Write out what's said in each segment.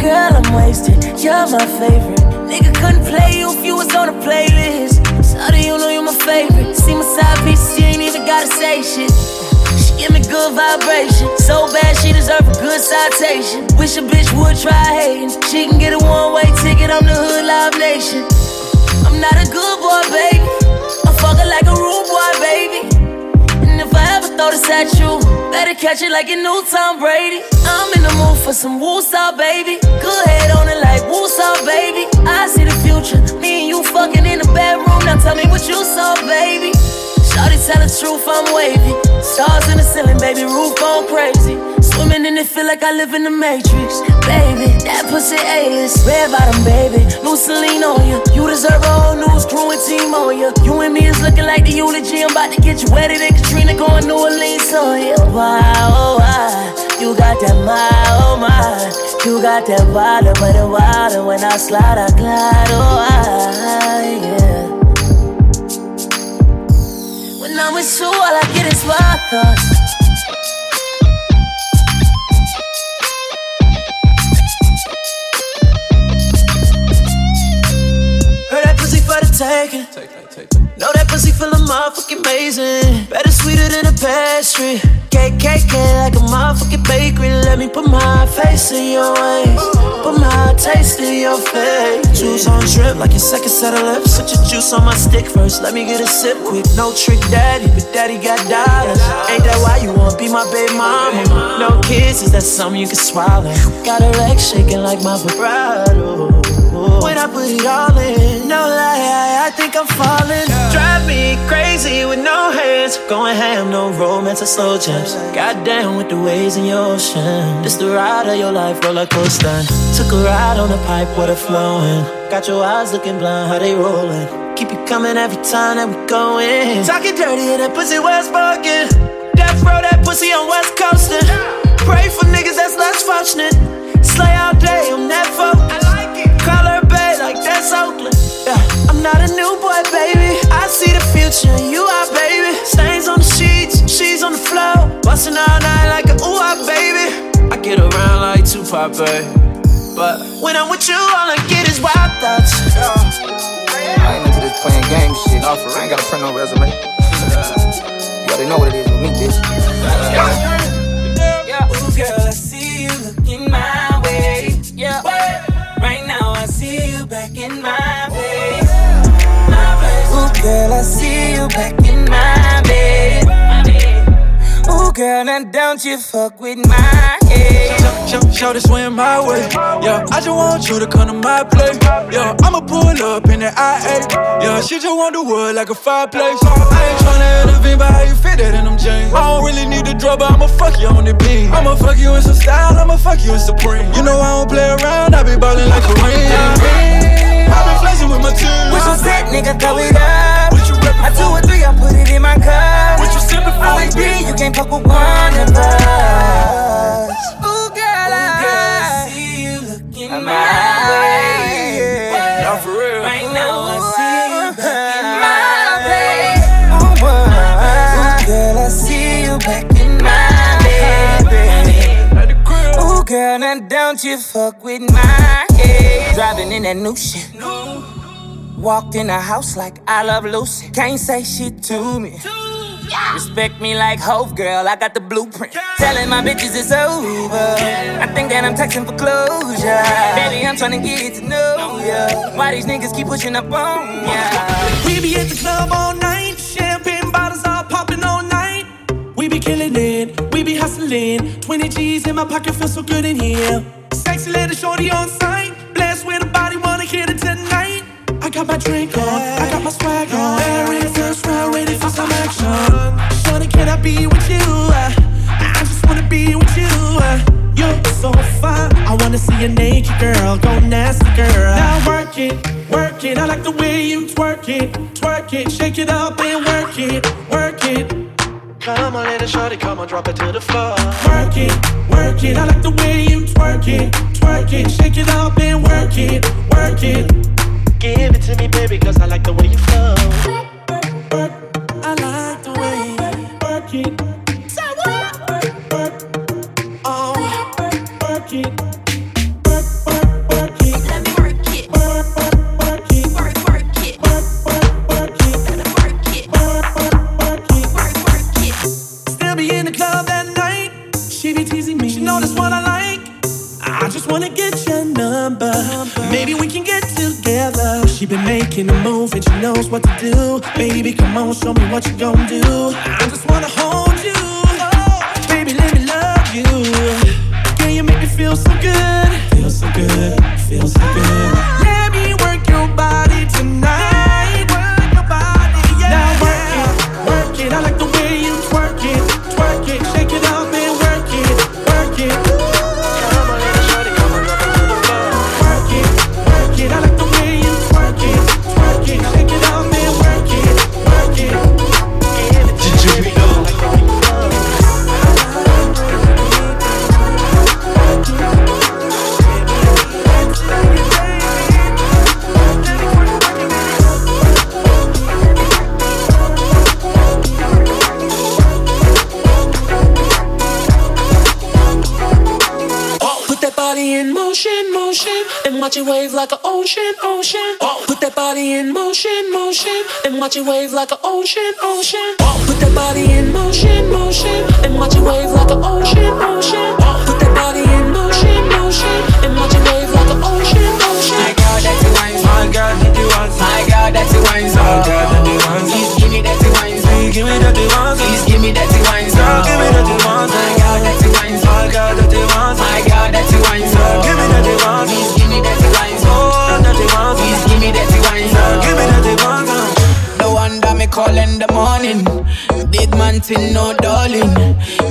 Girl, I'm wasted. You're my favorite. Nigga couldn't play you if you was on a playlist. Sorry, you know you're my favorite. See my side piece, you ain't even gotta say shit. She give me good vibration. So bad, she deserve a good citation. Wish a bitch would try hating. She can get a one way ticket on the Hood Live Nation. I'm not a good boy, baby. I'm fucking like a rude boy, baby. Throw this at you, better catch it like a new Tom Brady. I'm in the mood for some woosah, baby. Good head on it like woosah, baby. I see the future. Me and you fucking in the bedroom. Now tell me what you saw, baby. Shawty tell the truth, I'm wavy. Stars in the ceiling, baby, roof gone crazy. Swimming in it, feel like I live in the Matrix. Baby, that pussy A-list. Red bottom, baby, Mussolini on you. You deserve a whole news crew and team on you. You and me is looking like the eulogy. I'm about to get you wetter than Katrina going New Orleans on you. Wow, oh, wow. You got that my, oh my. You got that water, but the water when I slide, I glide, oh I, yeah. I'm with you, all I get is wild thoughts. Heard that pussy for the taking. Know that pussy feel motherfucking amazing. Better sweeter than a pastry. KKK like a motherfucking bakery. Let me put my face in your ways. Put my taste in your face. Juice on drip like your second set of lips. Put your juice on my stick first. Let me get a sip quick. No trick daddy, but daddy got dollars. Ain't that why you wanna be my baby mama? No kids, is that something you can swallow? Got her legs shaking like my vibrato. When I put it all in, no lie, I think I'm falling. Drive me crazy with no hands. Going ham, no romance or slow jumps. Goddamn with the waves in your ocean. This the ride of your life, roller coaster. Took a ride on the pipe, water flowing. Got your eyes looking blind, how they rolling. Keep you coming every time that we going. Talking dirty, that pussy West spoken. Death row, that pussy on West Coastin'. Pray for niggas that's less fortunate. Slay all day that phone. That's Oakland. Yeah, I'm not a new boy, baby. I see the future, you are, baby. Stains on the sheets, she's on the floor. Bustin' all night like a ooh, ah, baby. I get around like Tupac, babe. But when I'm with you, all I get is wild thoughts. Yeah. I ain't into this playing game shit. No, for. I ain't gotta print no resume. you already know what it is with me, bitch. You back in my bed. Ooh, girl, now don't you fuck with my head. Show, show, show this swim my way. Yeah, I just want you to come to my place. Yeah, I'ma pull up in the IA. Yeah, she just want the wood like a fireplace. I ain't tryna intervene, but how you fit that in them jeans? I don't really need the drug, but I'ma fuck you on the beam. I'ma fuck you in some style, I'ma fuck you in supreme. You know I don't play around, I be ballin' like Kareem. I be flexing with my team. With your set, nigga, throw it up. I two or three, I put it in my cup. What you sippin' for? OAB, you can't fuck with one of us. Ooh, girl, I see you looking my way. For real. Right now, I see you back in my. Ooh, girl, I see you back in my bed. Ooh, girl, now don't you fuck with my head. Driving in that new shit. Walked in the house like I love Lucy. Can't say shit to me. Respect me like Hove, girl. I got the blueprint. Telling my bitches it's over. I think that I'm texting for closure. Baby, I'm trying to get to know ya. Why these niggas keep pushing up on ya? We be at the club all night. Champagne bottles all popping all night. We be killing it. We be hustling. 20 G's in my pocket, feel so good in here. Sexy little shorty on site. Blessed with a body, got my drink on, I got my swag on. Very first round, ready for some action. Shorty, can I be with you? Uh. I just wanna be with you. Uh. You're so fine. I wanna see a naked girl, go nasty girl. Now work it, work it. I like the way you twerk it, twerk it, shake it up and work it, work it. Come on, little shorty, come on, drop it to the floor. Work it, work it. I like the way you twerk it, twerk it, shake it up and work it, work it. Give it to me, baby, cause I like the way you flow. What to do. Baby, come on, show me what you gon' do. I just wanna hold you. Body in motion, motion, and watch it wave like an ocean, ocean. Put that body in motion, motion, and watch it wave like an ocean, ocean. Put that body in motion, motion, and watch it wave like an ocean, ocean. My girl, that's the wine My God, that you want. My girl, that's the wine My God, that you want. Please give me that wine Please give me that you want some. Please give me that wine Girl, give me that you want some. My girl, that's the wine My God, that you want. My girl, that's the wine call in the morning. Big man thing, no darling.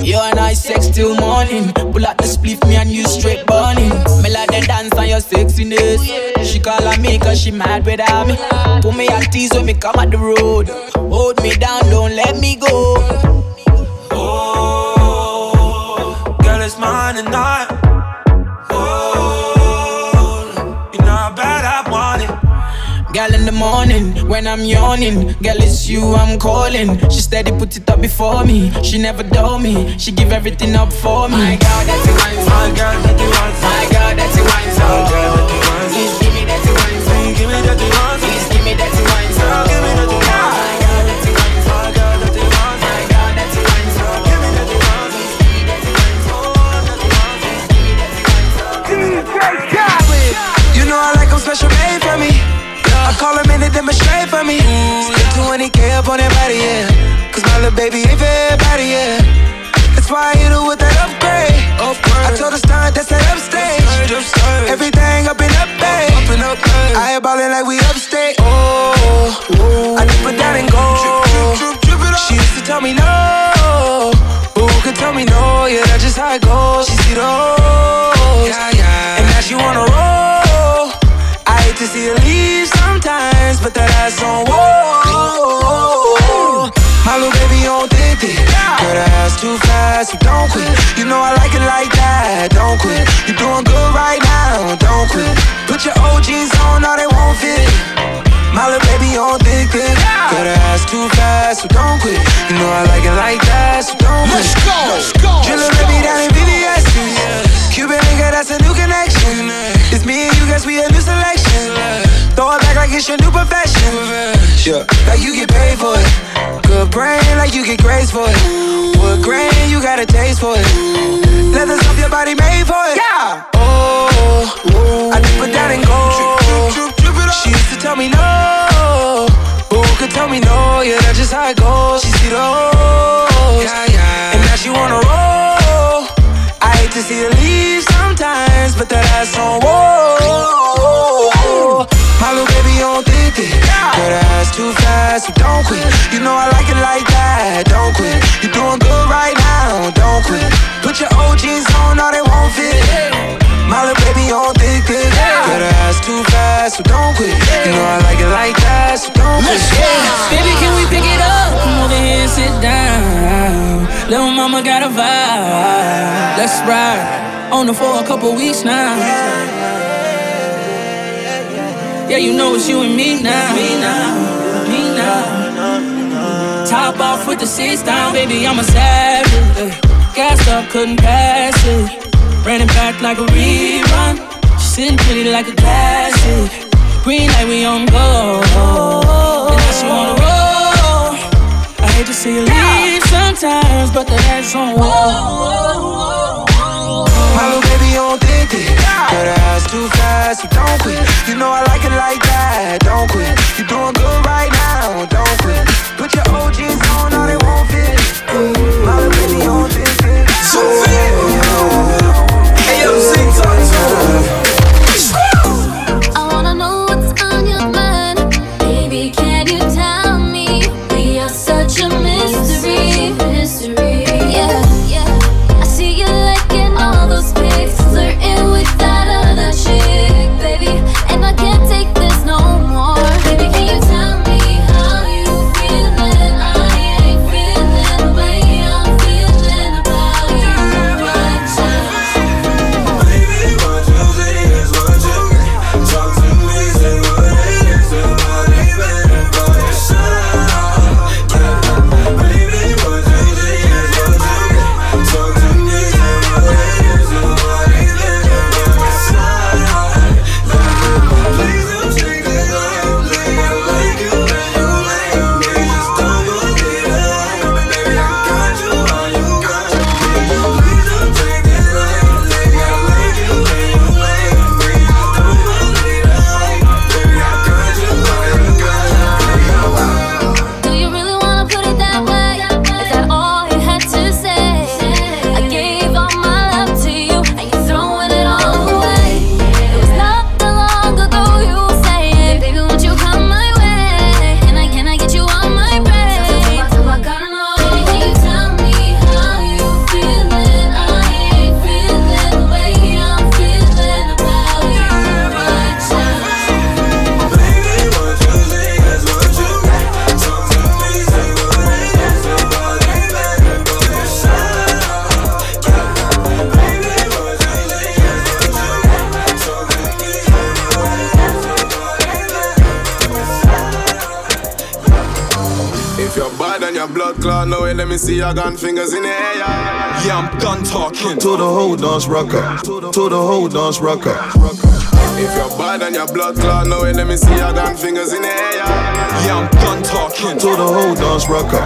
You and I sex till morning. Pull out the split, me and you straight burning. Me like the dance on your sexiness. She call on me cause she mad without me. Put me at tease when me come at the road. Hold me down, don't let me go. The morning when I'm yawning, girl it's you I'm calling. She steady put it up before me. She never dull me. She give everything up for me. My girl, that's the wine My girl, that you want some. My girl, that's the wine My girl, that you want some. Give me that wine give me that you ballin' like we upstate. Oh, I dip it down and go. She used to tell me no. But who could tell me no? Yeah, that's just how it goes. She see the O's. And now she wanna roll. I hate to see her leave sometimes, but that ass on whoa. My little baby on thick. Girl, that ass too fast, so don't quit. You know I like it like that, don't quit. You doing little baby on thick, thick. Girl, that ass too fast, so don't quit. You know I like it like that, so don't quit. Let's go, let's go. Drillin' baby down in VVS. Cuban nigga, that's a new connection. It's me and you, guess we a new selection. Throw it back like it's your new profession. Yeah, like you get paid for it. Good brain, like you get grades for it. Wood grain, you got a taste for it. Leather stuff your body made for it. Yeah. Oh, I dip it down and go. She used to tell me no. But who could tell me no? Yeah, that's just how it goes. She see the O's, yeah, yeah. and now she wanna roll. I hate to see her leave sometimes, but that ass on whoa. My little baby on thick it. Girl, that ass too fast, so don't quit. You know I like it like that, don't quit. You're doing good right now, don't quit. Put your old jeans on, all that so don't quit. You know I like it like that, so don't quit. Go. Baby, can we pick it up? Come over here and sit down. Little mama got a vibe. Let's ride. On the for a couple weeks now. Yeah, you know it's you and me now. Me now. Me now. Top off with the seats down, baby, I'm a savage. Gassed up, couldn't pass it. Ran it back like a rerun. Sitting pretty like a classic. Green light, we on go. And now she wanna roll. I hate to see you leave sometimes, but the head's on whoa. My little baby on thick it. Girl, the ass too fast, so don't quit. You know I like it like that, don't quit. You doing good right now, don't quit. Put your OGs on, all they won't fit. My little baby on thick way, let me see your gun fingers in the air. Yeah, I'm done talking. To the whole dance rocker. To the whole dance rocker. If you're bad and your blood clot, no way, let me see your gun fingers in the air. Yeah, I'm done talking. To the whole dance rocker.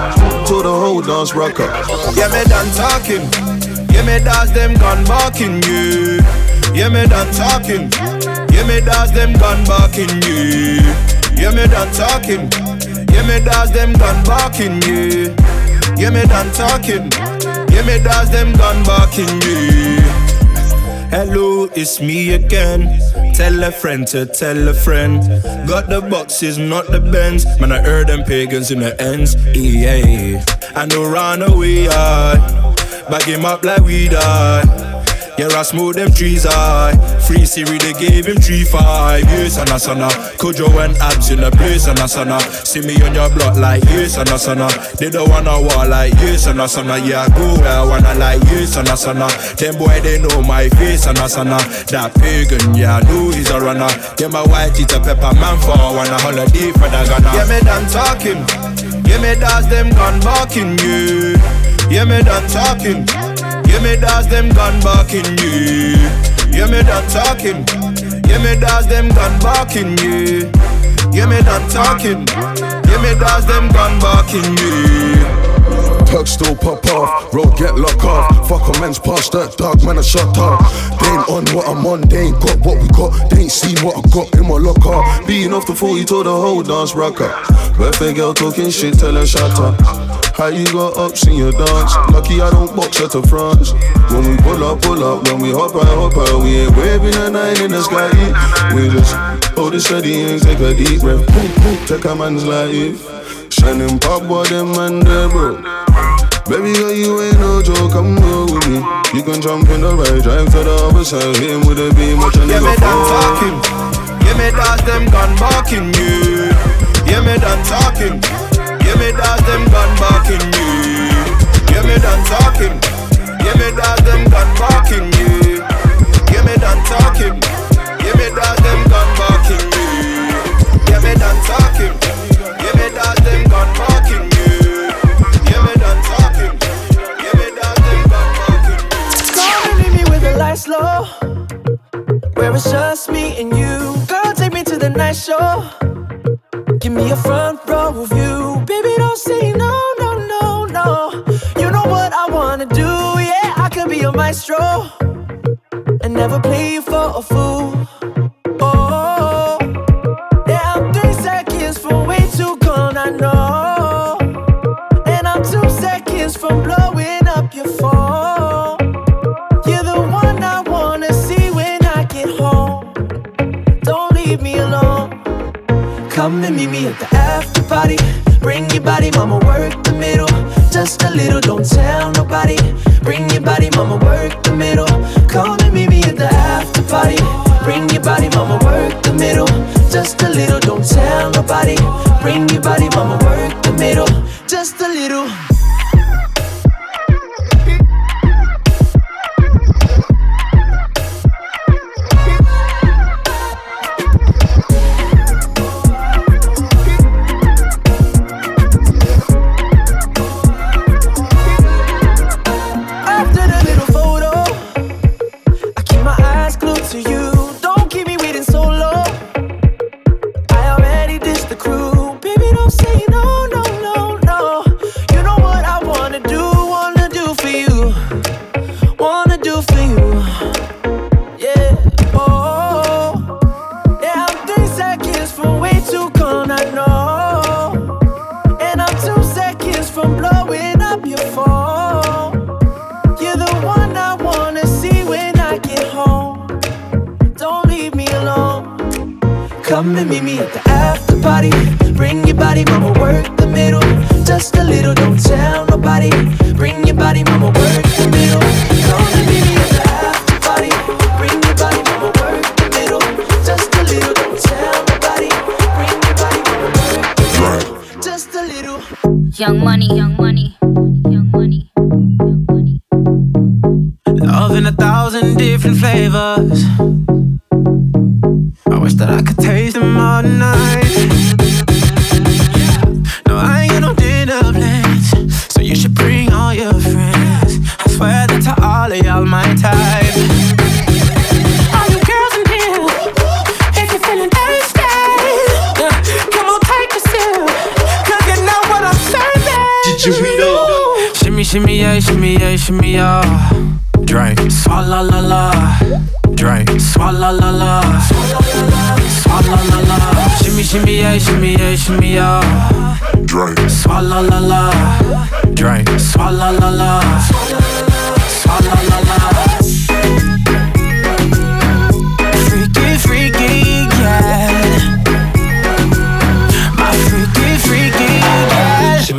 To the whole dance rocker. Yeah, me done talking. Yeah, me does them gun barking you. Yeah, me done talking. Yeah, me does them gun barking you. Yeah, me done talking. Yeah, me does them gun barking you. Yeah, me done talking. Yeah, me does them gun barking you. Hello, it's me again. Tell a friend to tell a friend. Got the boxes, not the bends. Man, I heard them pagans in the ends. Yeah, I know run away, I bag him up like we die. Yeah, I smoke them trees, I Free Siri, they gave him three five years and sana. Kojo and abs in the place and a sana. See me on your block like yes and a sana. They don't wanna war like yes and a sana. Yeah, I go where I wanna like yes and a sana. Them boy they know my face and a sana. That pagan, yeah, I know he's a runner. Yeah, my white teeth a pepper man for a holiday for the Ghana. Yeah, me done talking. Yeah, me does them gun barking you. Yeah, me done talking. Yeah, me does them gun barking you. Yeah, me done talking. Yeah, me does them gun barking you. Yeah, me done talking. Yeah, me does them gun barking you. Perks still pop off, road get locked off. Fuck a man's past that dog, man, I shut up. They ain't on what I'm on, they ain't got what we got. They ain't seen what I got in my locker. Beating off the 40 told the whole dance rocker. Birthday girl talking shit, tell her shut up. How you got ups in your dance? Lucky I don't box her to France. When we pull up, pull up. When we hop out, hop out. We ain't waving a nine in the sky. We just hold it steady and take a deep breath. Take a man's life. And them pop boy, them man, they bro. Baby girl, you ain't no joke, come go with me. You can jump in the right, drive to the other side, hit him with a beam, watch a nigga yeah, fall. Talking. Yeah, me dance them gun barking, yeah. Yeah, me done talking. Yeah, me dance them gun barking,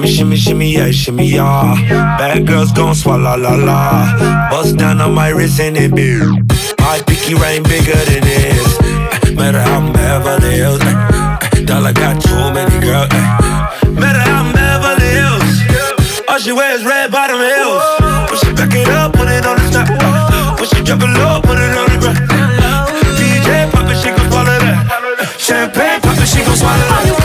Shimmy, shimmy, shimmy, yeah, shimmy, yeah. Bad girls gon' swallow la la. Bust down on my wrist and it be. My picky rain bigger than this. Uh, matter how I'm Beverly Hills. Uh, uh, dollar got too many girls. Matter how I'm Beverly Hills. All she wears red bottom heels. When she back it up, put it on the top. When she drop it low, put it on the ground. DJ pop it, she gon' swallow that. Champagne pop it, she gon' swallow that.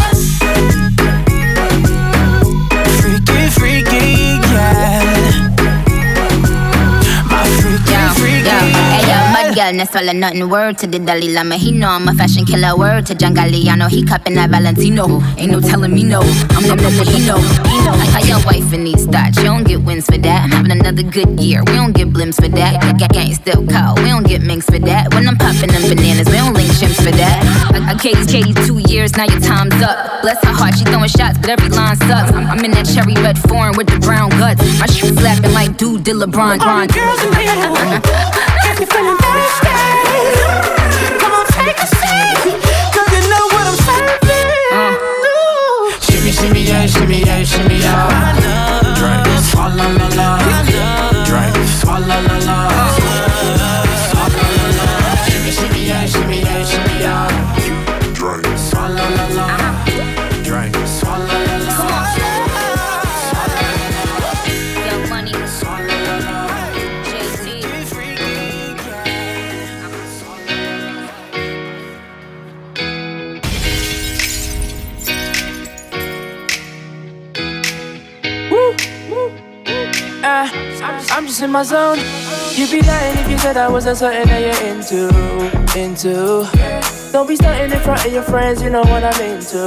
Swallow, swallow nothing. Word to the Dalai Lama. He know I'm a fashion killer. Word to John Galliano. He cupping that Valentino. Ain't no telling me no. I'm the nigga he know. He know. How your wife in these thoughts. You don't get wins for that. I'm having another good year. We don't get blimps for that. Gang, gang still call. We don't get minks for that. When I'm popping them bananas, we don't link chimps for that. I, I Katie two years. Now your time's up. Bless her heart. She throwing shots, but every line sucks. I'm, I'm in that cherry red foreign with the brown guts. My shoes slapping like dude did LeBron grind. Girls in here, you're feeling thirsty, come on, take a seat. 'Cause you know what I'm serving. Uh. Shimmy, shimmy, yeah, shimmy, yeah, shimmy, yeah. Swalla said I wasn't something that you're into, into. Don't be stunting in front of your friends, you know what I'm into,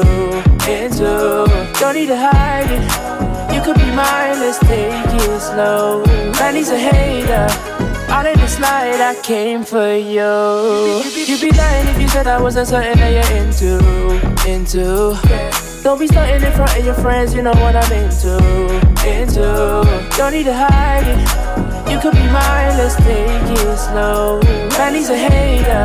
into. Don't need to hide it. You could be mine, let's take it slow. Man, he's a hater. All in the slide, I came for you. You'd be lying if you said I wasn't something that you're into, into. Don't be stunting in front of your friends, you know what I'm into, into. Don't need to hide it. You could be mine, let's take it slow. Man, he's a hater.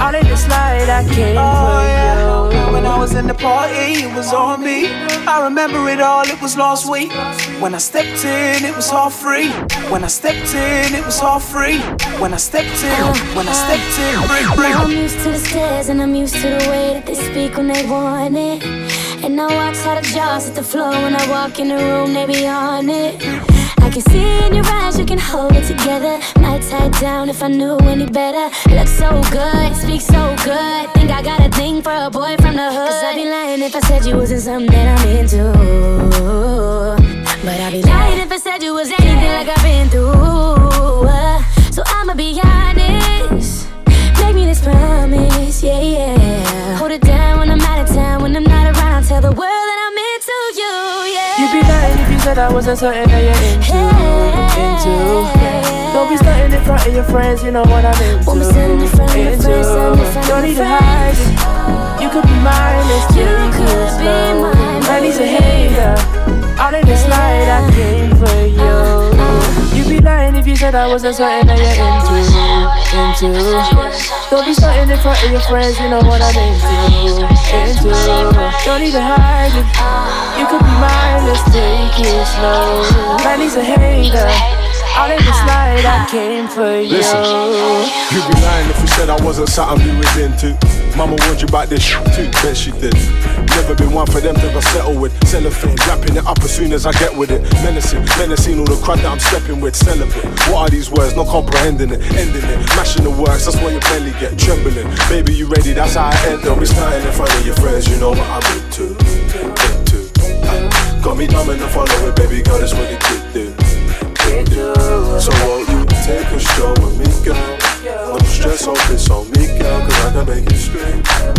All in the slide, I came Oh, for you. When I was in the party, it was on me. I remember it all, it was last week. When I stepped in, it was all free. When I stepped in, it was all free. When I stepped in, when I stepped in, free, Now I'm used to the stairs and I'm used to the way that they speak when they want it. And I watch how the jaws hit the floor when I walk in the room, they be on it. Can see in your eyes, you can hold it together. Might tie down if I knew any better. Look so good, speak so good. Think I got a thing for a boy from the hood. Cause I'd be lying if I said you wasn't something that I'm into. Said I wasn't something that you're into, into. Don't be stunting in front of your friends, you know what I'm into, Won't in front of your into. friends, stunting in front of Don't need to hide it. You could be mine, let's You could be mine, a baby. hater. All in the slide, I came for you. You'd be lying if you said I wasn't something that you're into, into. Don't be stunting in front of your friends, you know what I'm into, into. Don't need to hide it. You could be mine, let's take it slow. Man, he's a hater. All the slide, I came for you. Listen, you'd be lying if you said I wasn't something you was into. Mama warned you about this shit too, bet she did. Never been one for them to settle with. Cellophane, wrapping it up as soon as I get with it. Menacing, menacing all the crud that I'm stepping with. Celibate. What are these words? Not comprehending it, ending it. Mashing the works, that's why your belly get trembling. Baby, you ready? That's how I end. Don't be starting in front of your friends, you know what I'm into. into. Got me dumb enough, follow it, baby girl, that's what the kid do. Do. So won't you take a stroll with me, girl? No stress, hope it's on me, girl, cause I can make you scream. Catch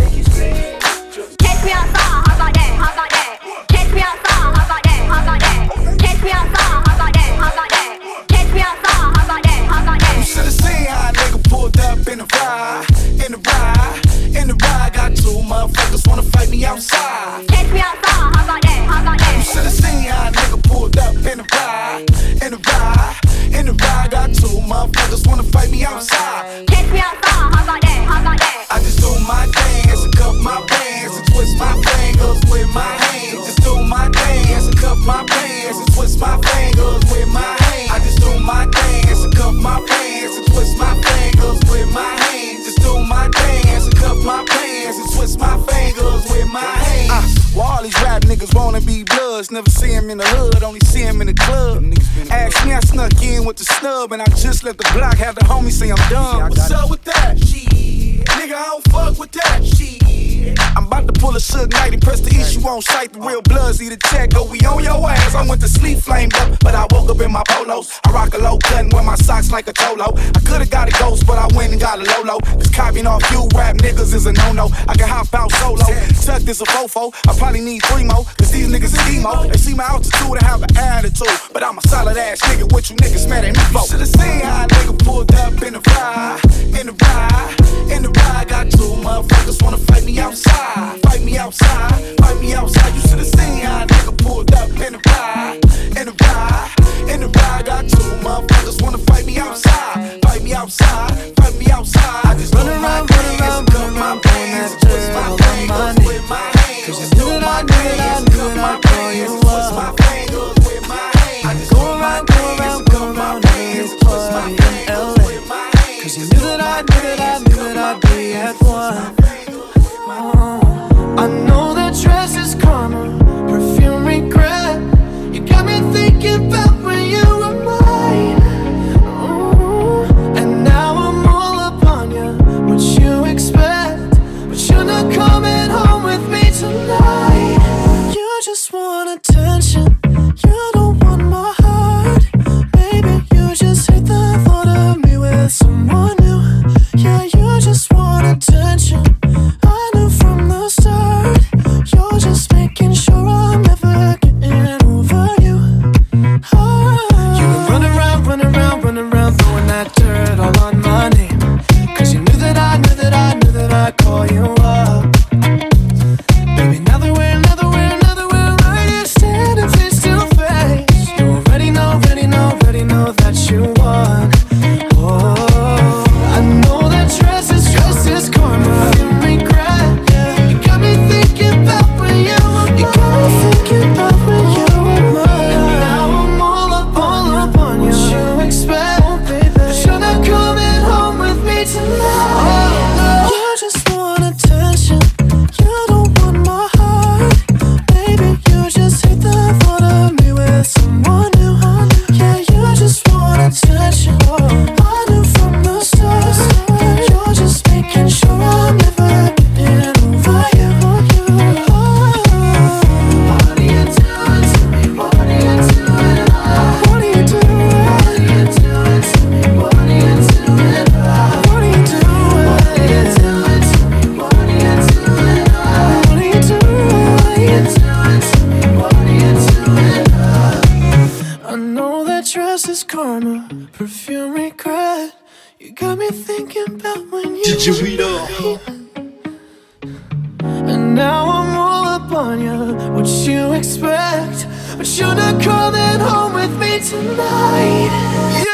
me outside, how about that? How about that? Catch me outside, how about that? How about that? Catch me outside, how about that? How about that? Catch me outside, how about that? How about that? You should've seen how a nigga pulled up in the ride, in the ride, in the ride. Got two motherfuckers wanna fight me outside. Never see him in the hood, only see him in the club. Ask me, I snuck in with the snub, and I just let the block have the homie say I'm dumb. What's up with that? Shit. Nigga, I don't fuck with that. Shit. About to pull a Suge Knight and press the issue on sight. The real bloods need a check, go we on your ass. I went to sleep flamed up, but I woke up in my polos. I rock a low cut and wear my socks like a cholo. I could've got a ghost, but I went and got a Lolo. Cause copying off you rap niggas is a no-no. I can hop out solo. Tuck this a fofo. I probably need three more, cause these niggas is emo. They see my altitude and have an attitude. But I'm a solid ass nigga, what you niggas mad at me for? Should've seen how a nigga pulled up in the ride, in the ride, in the ride. Got two motherfuckers wanna fight me outside, fight me outside, fight me outside. You should've seen how a nigga pulled up in a ride, in a ride, in a ride. Got two motherfuckers wanna fight me outside, fight me outside, fight me outside. I just run around, run around, run around, that twist my fingers with my hands. Cause you knew that I knew that I knew that I'd call you up. I me thinking about when you. Did you read uh, all? And now I'm all up on you. What you expect? But you're not coming home with me tonight.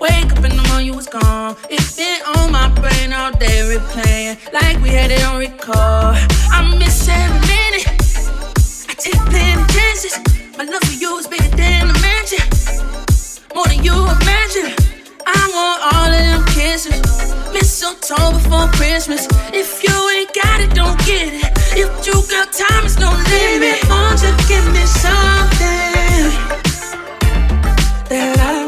Wake up in the morning, you was gone. It's been on my brain all day, replaying like we had it on record. I miss every minute. I take plenty chances. My love for you is bigger than a mansion, more than you imagine. I want all of them kisses, Miss October before Christmas. If you ain't got it, don't get it. If you got time, it's no limit. Won't you give me something that I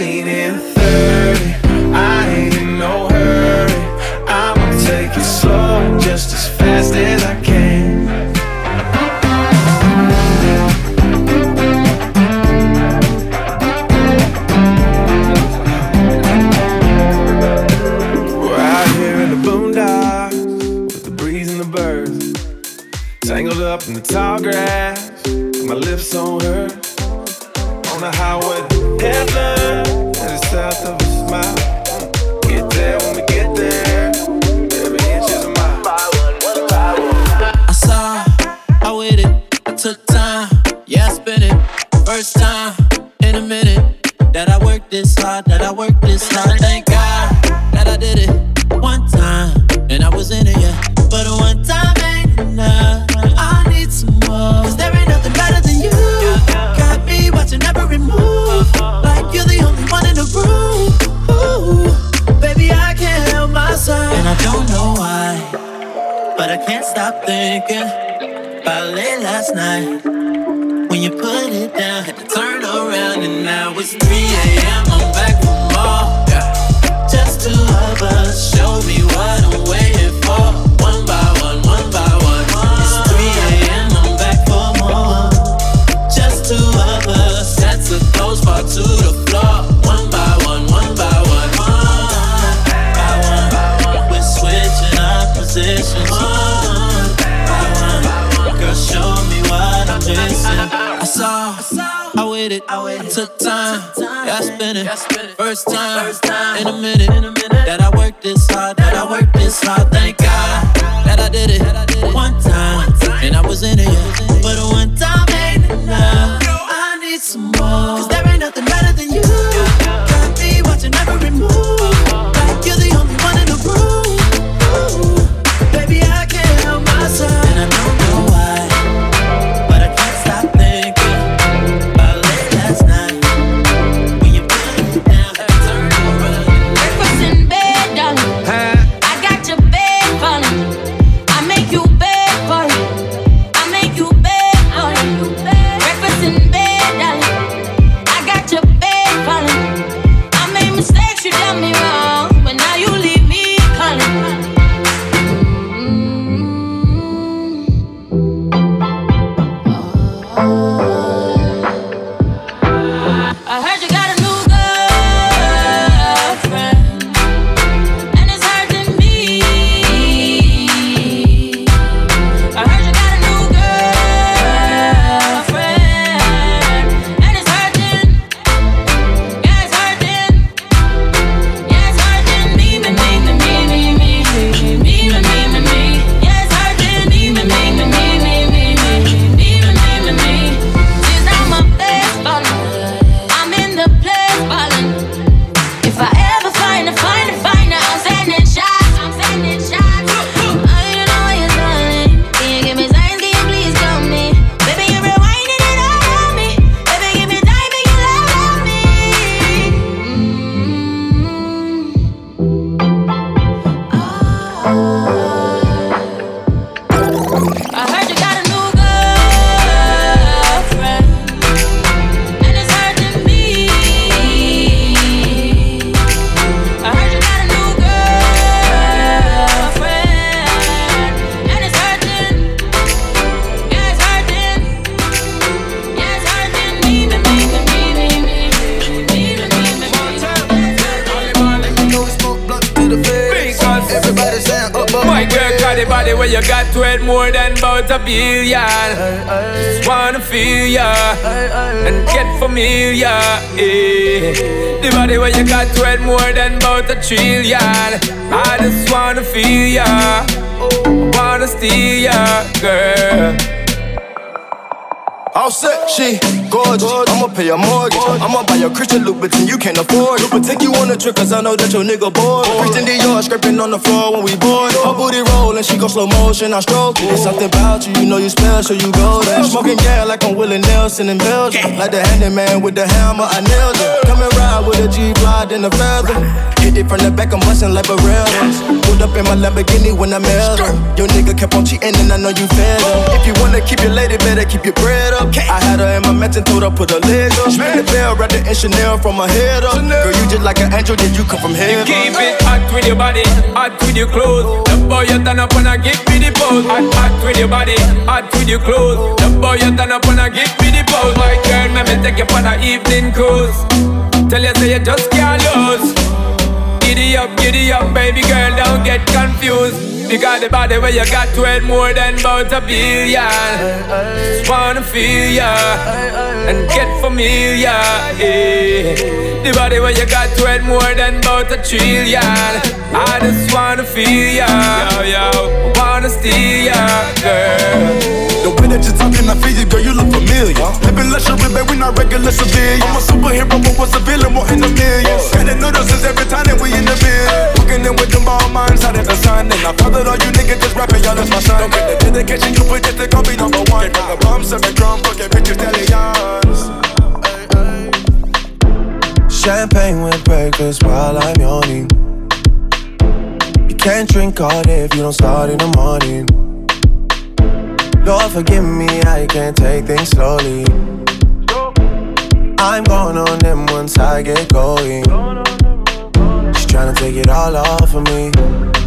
seen him I waited, I took time, I spent it. First time. in a minute. That I worked this hard, that I worked this hard. Thank God that I did it. One time, and I was in it. But one time ain't enough. I need some more, cause there ain't nothing better than you. About a trillion. I just wanna feel ya, wanna steal ya, girl. All set, she gorgeous. I'ma pay your mortgage. I'ma buy your Christian Louboutin, you can't afford it. But take you on a trip, cause I know that your nigga bored. Christian Dior scraping on the floor when we board. Her booty rollin', she go slow motion, I stroke it. It's something about you, you know you special, you go there. Smoking yeah like I'm Willie Nelson in Belgium. Like the handyman with the hammer, I nailed it. Come and ride with a G Glide and a feather. Hit it from the back, I'm bustin' like Barreras. Pulled up in my Lamborghini when I met her. Your nigga kept on cheating and I know you fed him. If you wanna keep your lady, better keep your bread up. I had her in my mansion, told her put her leg up. Spin the bell, wrapped it in Chanel from her head up. Girl, you just like an angel, did you come from heaven? You Keep it hot with your body, hot with your clothes. Oh. The boy you turn up and I give me the pose. Hot, hot with your body, hot with your clothes. The boy you turn up and I give me the pose. My girl, let me take you for the evening cruise. Tell you say you just can't lose. Giddy up, giddy up, baby girl, don't get confused. Because the body where you got to more than about a billion. Just wanna feel ya and get familiar. Yeah. The body where you got to more than about a trillion. I just wanna feel ya, yo, yo. Wanna steal ya, girl. The way that you're talking, I feel you, girl, you look familiar. Living luxury, babe, we not regular civilians. I'm a superhero, but was a villain, more in the millions. Getting notices every time that we in the bill. Walking in with them ball minds out of the sun. And I fathered all you niggas just rapping, y'all, that's my son. Don't get the dedication you put, just to go be number one. Get the bomb, serving drum, fucking pictures, stallions. Champagne with breakfast while I'm yawning. You can't drink all day if you don't start in the morning. Lord, forgive me, I can't take things slowly. I'm going on them once I get going. She's trying to take it all off of me.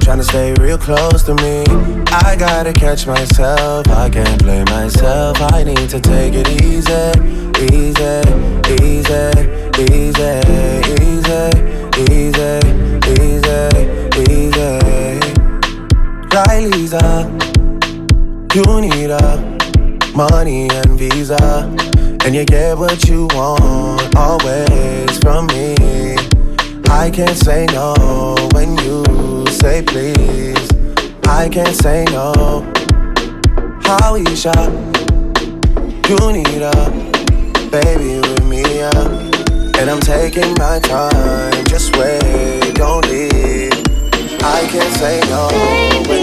Trying to stay real close to me. I gotta catch myself, I can't blame myself. I need to take it easy, easy, easy, easy, easy, easy, easy. Riley's up. You need a money and visa, and you get what you want always from me. I can't say no when you say please. I can't say no. How we shop? You need a baby with me, yeah. And I'm taking my time. Just wait, don't leave. I can't say no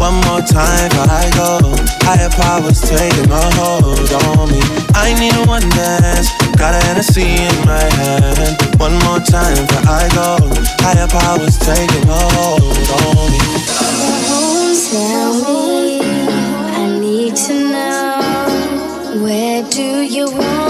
One more time before I go. Higher powers taking a hold on me. I need a one dance. Got a Hennessy in my hand. One more time before I go. Higher powers taking a hold on me. Tell me, I need to know where do you go?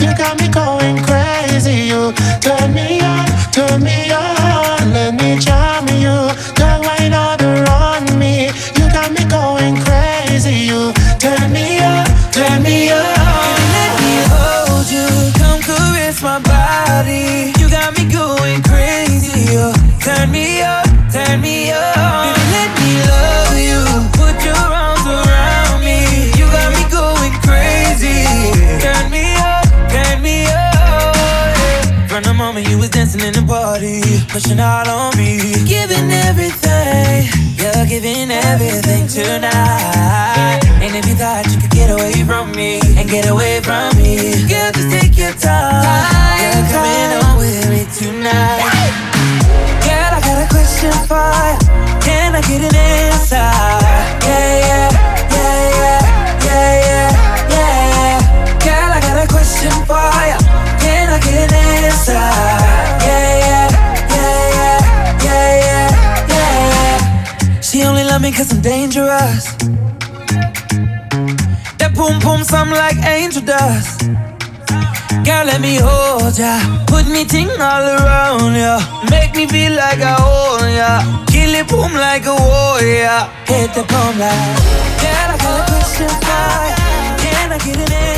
You got me going crazy. You turn me on, turn me on. Let me charm you, pushing all on me. Giving everything, you're giving everything tonight. And if you thought you could get away from me and get away from me, girl, just take your time. You're coming home with me tonight. Girl, I got a question for you. Can I get an answer? Yeah, yeah, yeah, yeah, yeah, yeah, yeah. Girl, I got a question for you. Can I get an answer? Cause I'm dangerous. That boom boom something like angel dust. Girl, let me hold ya. Put me ting all around ya. Make me feel like I own ya. Kill it boom like a warrior. Hit the boom like. Girl, I got a question for. Can I get an answer?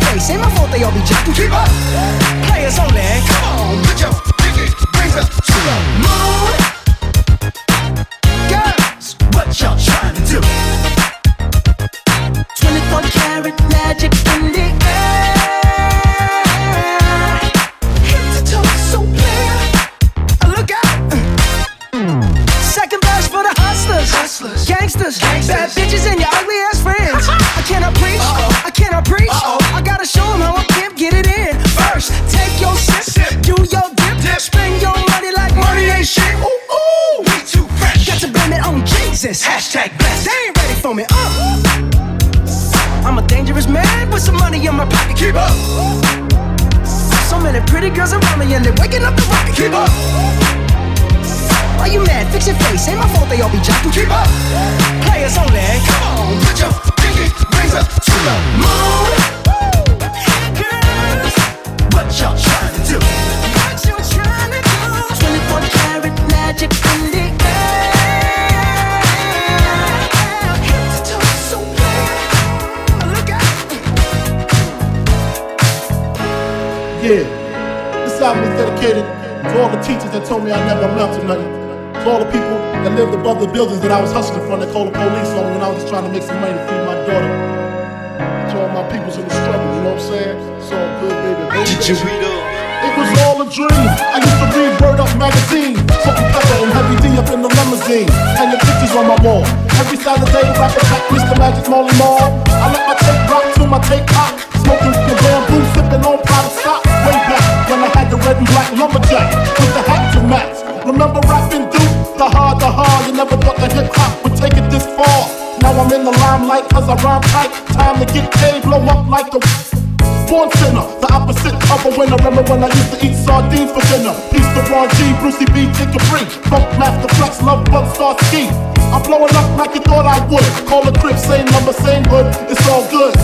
Face. Ain't my fault they all be jacking. Keep up. Players only. Come on, put your pinky rings up to the moon. Girls, what y'all trying to do? 24 karat magic in the air. Head to toe, so clear. Look out. Second verse for the hustlers, hustlers, gangsters, bad it. Hashtag blessed. They ain't ready for me. Uh. I'm a dangerous man with some money in my pocket. Keep up. So many pretty girls around me and they're waking up the rocket. Keep up. Why you mad? Fix your face. Ain't my fault they all be jocking. Keep up. Players only. Come on, put your pinky rings up to the moon. What y'all trying to do? What you trying to do? 24 karat magic in album is dedicated to all the teachers that told me I never amount to nothing. To all the people that lived above the buildings that I was hustling from that called the police on when I was just trying to make some money to feed my daughter. To all my peoples in the struggle, you know what I'm saying? It's all good, baby. baby. It was all a dream. I used to read Word Up magazine. Salt-N-Pepa and heavy D up in the limousine. Hanging pictures on my wall. Every Saturday, rap attack, Mr. Magic Marley Marl. I let my tape rock to my tape limelight cause I rhyme tight. Time to get paid, blow up like the Born sinner, the opposite of a winner. Remember when I used to eat sardines for dinner? Peace to Ron G, Brucey B, Kid Capri, Funk Master Flex, Lovebug, Star Ski. I'm blowing up like you thought I would. Call the crib, same number, same hood. It's all good.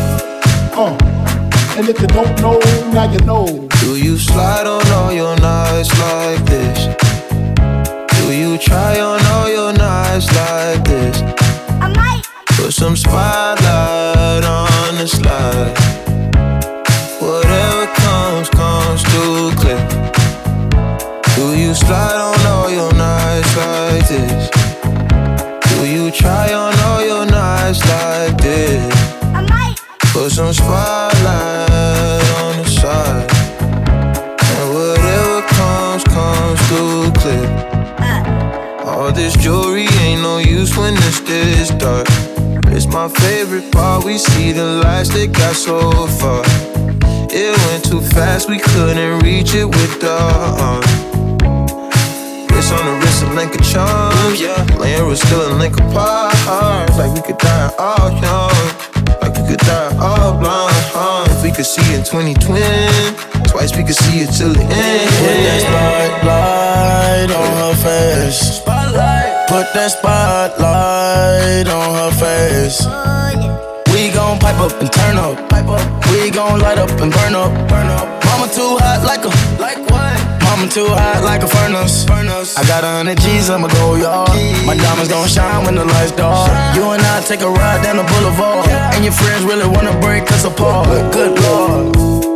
Uh, and if you don't know, now you know. Do you slide on all your nights like this? Do you try on all your nights like. Put some spotlight on the slide. Whatever comes, comes too clear. Do you slide on all your nights like this? Do you try on all your nights like this? I might. Put some spotlight on the side. And whatever comes, comes too clear. Uh. All this jewelry ain't no use when it's this dark. It's my favorite part. We see the lights that got so far. It went too fast, we couldn't reach it with the uh. arm. Wrist on the wrist, a link of charms, yeah. Laying was still a link apart. Like we could die all young, like we could die all blind. huh? If we could see it in 2020, twice we could see it till the end. Put that spotlight on her face. Put that spotlight on her face. We gon' pipe up and turn up. We gon' light up and burn up. Burn up. Mama too hot like a like what? I'm too hot like a furnace. I got a hundred G's, I'ma go yard. My diamonds gon' shine when the lights dark. You and I take a ride down the boulevard. And your friends really wanna break us apart. Good lord.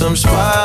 some spotlight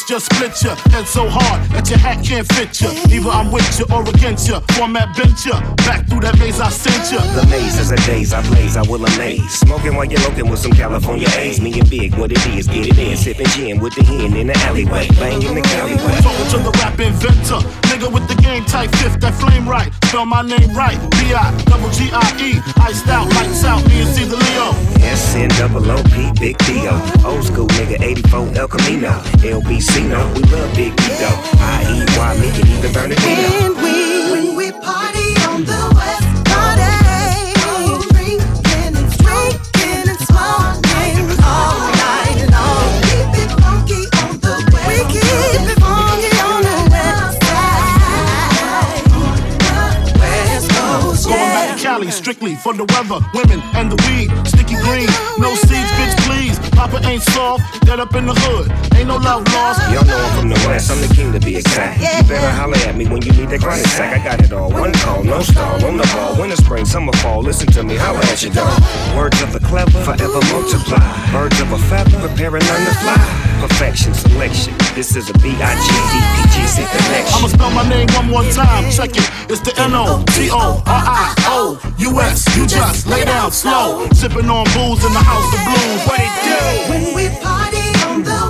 lyrics, just split ya. Head so hard that your hat can't fit ya. Either I'm with ya or against ya. Format bent ya. Back through that maze I sent ya. The maze is a daze I blaze, I will amaze. Smoking while you're looking with some California A's. Me and Big, what it is, get it in. Sipping gin with the hen in the alleyway. Bang in the alleyway. Talking to the rap inventor. Nigga with the game type fifth, that flame right. Spell my name right. B-I, double G-I-E. Iced out, lights out, me and C the Leo. SN double OP, Big Dio. Old school nigga, 84 El Camino. LBC, no, we love Big Dio. I-E-Y, me can even burn it When we, when we party on the West Coast, drinking and drinking and smoking all night long. Keep it funky on the West We keep it funky on the West side, on the West Coast, Going back to Cali, strictly for the weather, women, and the weed. Sticky green, no seeds, bitch, please. Papa ain't soft, dead up in the hood. Ain't no love lost. Y'all know I'm from the west, I'm the king to be exact. You better holler at me when you need that chronic sack. I got it all, one call, no stall, on the ball. Winter, spring, summer, fall, listen to me, holler at your dog. Words of the clever, forever multiply. Birds of a feather, preparing and learn to fly. Perfection, selection, this is a B-I-G-D-P-G-C connection. I'ma spell my name one more time. Check it. It's the N-O-T-O-R-I-O-U-S. You just lay down slow. Sipping on booze in the house of blues. What it do? When we party on the